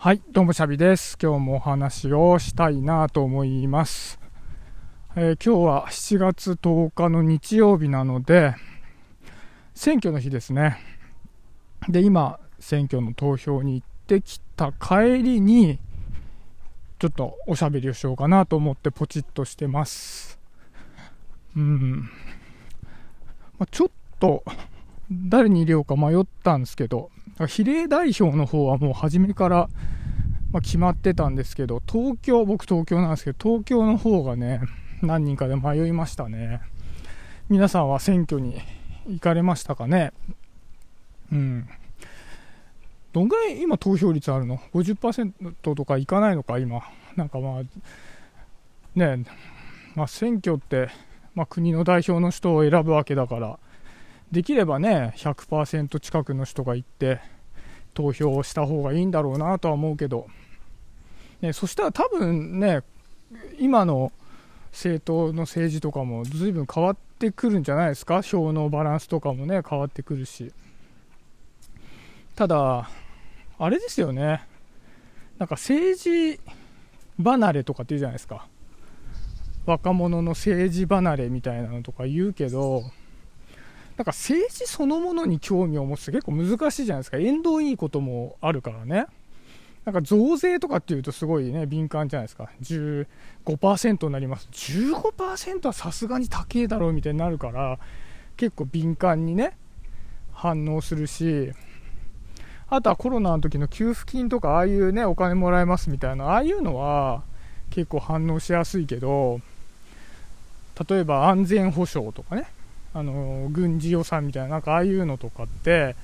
はい、どうもシャビです。今日もお話をしたいなと思います。えー今日は7月10日の日曜日なので、選挙の日ですね。で、今、選挙の投票に行ってきた帰りに、ちょっとおしゃべりをしようかなと思ってポチッとしてます。うん。まあ、ちょっと、誰に入れようか迷ったんですけど、比例代表の方はもう初めから、まあ、決まってたんですけど、東京、僕東京なんですけど、東京の方がね、何人かで迷いましたね。皆さんは選挙に行かれましたかね？うん。どんぐらい今投票率あるの ?50% とかいかないのか今？なんかまあ、ねまあ選挙って、まあ国の代表の人を選ぶわけだから、できればね、100%近くの人が行って、投票した方がいいんだろうなとは思うけど、ね、そしたら多分ね、今の政党の政治とかも随分変わってくるんじゃないですか、票のバランスとかもね、変わってくるし。ただ、あれですよね、なんか政治離れとかって言うじゃないですか。若者の政治離れみたいなのとか言うけど、なんか政治そのものに興味を持つって結構難しいじゃないですか。縁遠いこともあるからね。なんか増税とかっていうとすごいね、敏感じゃないですか。15%になります。15%はさすがに高えだろうみたいになるから、結構敏感にね、反応するし、あとはコロナの時の給付金とか、ああいうね、お金もらえますみたいな、ああいうのは結構反応しやすいけど、例えば安全保障とかね、あの軍事予算みたいな、なんかああいうのとかって、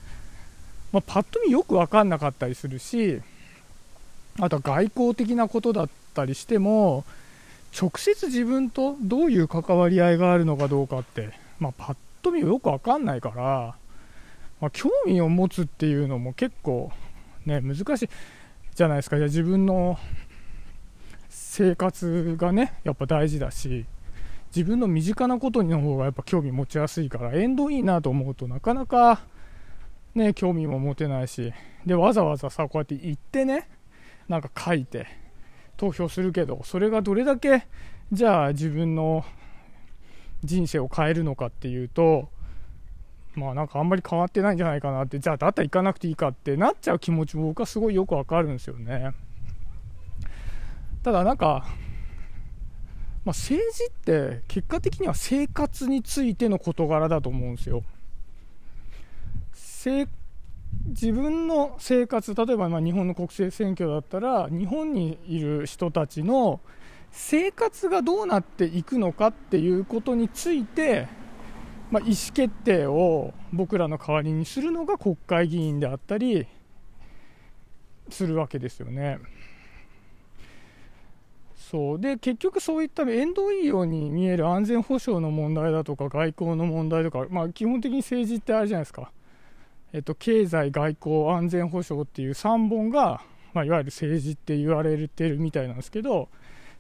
まあ、パッと見よく分かんなかったりするし、あとは外交的なことだったりしても、直接自分とどういう関わり合いがあるのかどうかって、まあ、パッと見よく分かんないから、まあ、興味を持つっていうのも結構、ね、難しいじゃないですか、じゃ自分の生活がね、やっぱ大事だし。自分の身近なことの方がやっぱ興味持ちやすいから縁遠いいなと思うとなかなかね興味も持てないしでわざわざさこうやって行ってねなんか書いて投票するけどそれがどれだけじゃあ自分の人生を変えるのかっていうとまあなんかあんまり変わってないんじゃないかなってじゃあだったら行かなくていいかってなっちゃう気持ちも僕はすごいよくわかるんですよね。ただなんかまあ、政治って結果的には生活についての事柄だと思うんですよ。自分の生活、例えばま日本の国政選挙だったら、日本にいる人たちの生活がどうなっていくのかっていうことについて、まあ、意思決定を僕らの代わりにするのが国会議員であったりするわけですよね。そうで結局そういった縁遠いように見える安全保障の問題だとか外交の問題とか、まあ、基本的に政治ってあれじゃないですか、えっと、経済、外交、安全保障っていう3本が、まあ、いわゆる政治って言われてるみたいなんですけど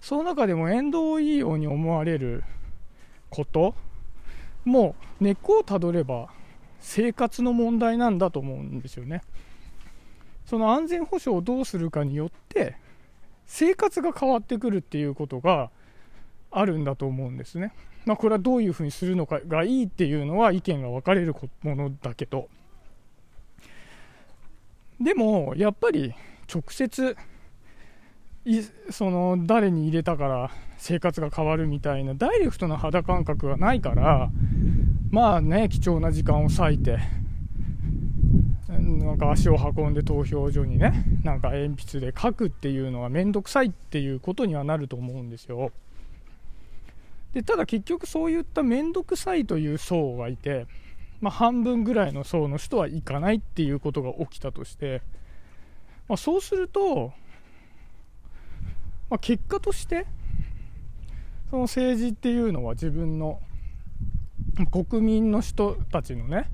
その中でも縁遠いように思われることもう根っこをたどれば生活の問題なんだと思うんですよね。その安全保障をどうするかによって生活が変わってくるっていうことがあるんだと思うんですね。まあ、これはどういうふうにするのかがいいっていうのは意見が分かれるものだけどでもやっぱり直接その誰に入れたから生活が変わるみたいなダイレクトな肌感覚がないからまあね貴重な時間を割いてなんか足を運んで投票所にね、なんか鉛筆で書くっていうのは面倒くさいっていうことにはなると思うんですよ。でただ結局そういった面倒くさいという層がいて、まあ、半分ぐらいの層の人は行かないっていうことが起きたとして、まあ、そうすると、まあ、結果としてその政治っていうのは自分の国民の人たちのね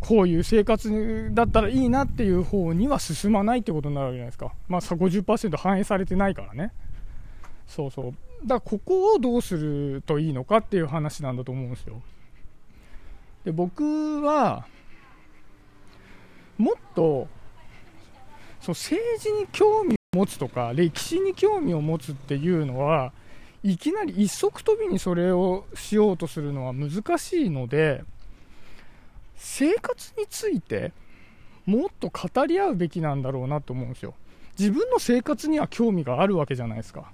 こういう生活だったらいいなっていう方には進まないってことになるわけじゃないですか。まあ50%反映されてないからね。そうそう。だからここをどうするといいのかっていう話なんだと思うんですよ。で僕は、もっとそう政治に興味を持つとか歴史に興味を持つっていうのはいきなり一足飛びにそれをしようとするのは難しいので生活についてもっと語り合うべきなんだろうなと思うんですよ。自分の生活には興味があるわけじゃないですか、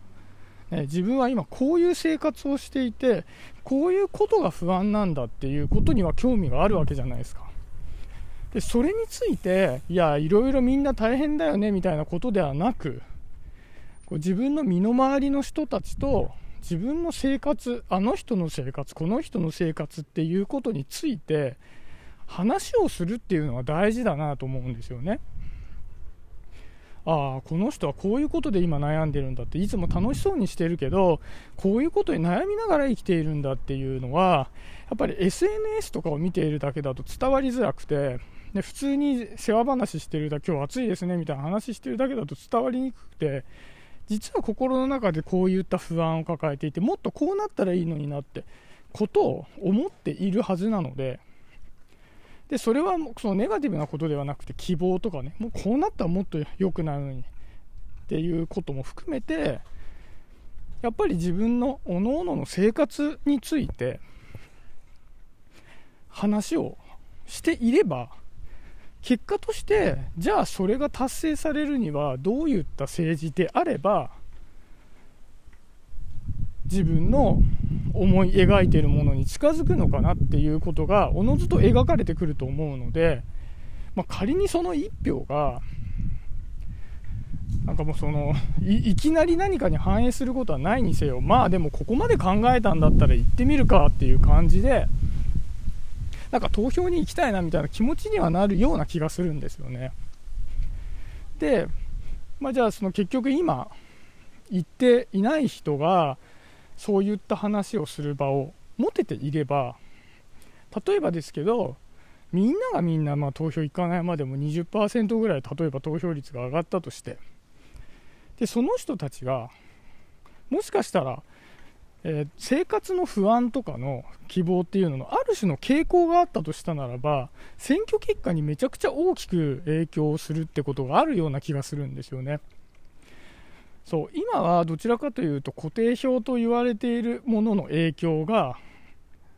ね、自分は今こういう生活をしていてこういうことが不安なんだっていうことには興味があるわけじゃないですか。でそれについていやいろいろみんな大変だよねみたいなことではなくこう自分の身の回りの人たちと自分の生活あの人の生活この人の生活っていうことについて話をするっていうのは大事だなと思うんですよね。ああこの人はこういうことで今悩んでるんだっていつも楽しそうにしてるけどこういうことに悩みながら生きているんだっていうのはやっぱり SNS とかを見ているだけだと伝わりづらくてで普通に世話話してるだけ今日暑いですねみたいな話してるだけだと伝わりにくくて実は心の中でこういった不安を抱えていてもっとこうなったらいいのになってことを思っているはずなのででそれはもうそのネガティブなことではなくて希望とかねもうこうなったらもっと良くなるのにっていうことも含めてやっぱり自分の各々の生活について話をしていれば結果としてじゃあそれが達成されるにはどういった政治であれば自分の思い描いているものに近づくのかなっていうことがおのずと描かれてくると思うので、まあ、仮にその1票がなんかもうそのいきなり何かに反映することはないにせよまあでもここまで考えたんだったら行ってみるかっていう感じでなんか投票に行きたいなみたいな気持ちにはなるような気がするんですよね。で、まあ、じゃあその結局今行っていない人がそういった話をする場を持てていれば例えばですけどみんながみんなま投票行かないまでも20%ぐらい例えば投票率が上がったとしてでその人たちがもしかしたら、えー、生活の不安とかの希望っていうののある種の傾向があったとしたならば選挙結果にめちゃくちゃ大きく影響するってことがあるような気がするんですよね。そう今はどちらかというと固定票と言われているものの影響が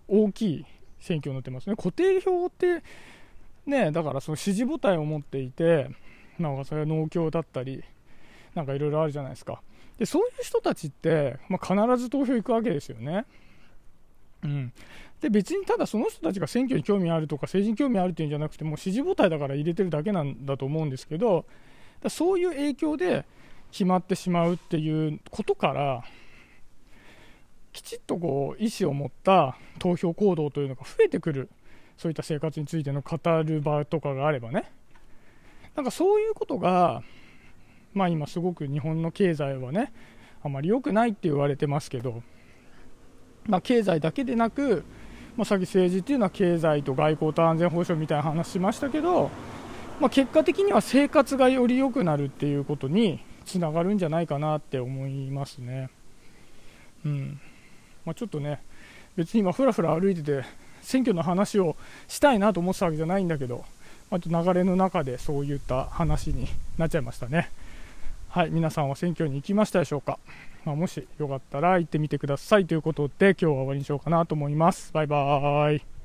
大きい選挙になってますね。固定票ってねだからその支持母体を持っていてなんかそれは農協だったりなんかいろいろあるじゃないですか。でそういう人たちって、まあ、必ず投票行くわけですよね。うん、で別にただその人たちが選挙に興味あるとか政治に興味あるっていうんじゃなくてもう支持母体だから入れてるだけなんだと思うんですけどそういう影響で決まってしまうっていうことからきちっとこう意思を持った投票行動というのが増えてくるそういった生活についての語る場とかがあればね。なんかそういうことが、まあ、今すごく日本の経済はねあまり良くないって言われてますけど、まあ、経済だけでなく、まあ、さっき政治っていうのは経済と外交と安全保障みたいな話しましたけど、まあ、結果的には生活がより良くなるっていうことにつながるんじゃないかなって思いますね。うんまあ、ちょっとね、別に今、ふらふら歩いてて、選挙の話をしたいなと思ってたわけじゃないんだけど、まあと流れの中でそういった話になっちゃいましたね。はい、皆さんは選挙に行きましたでしょうか？まあ、もしよかったら行ってみてくださいということで、今日は終わりにしようかなと思います。バイバーイ。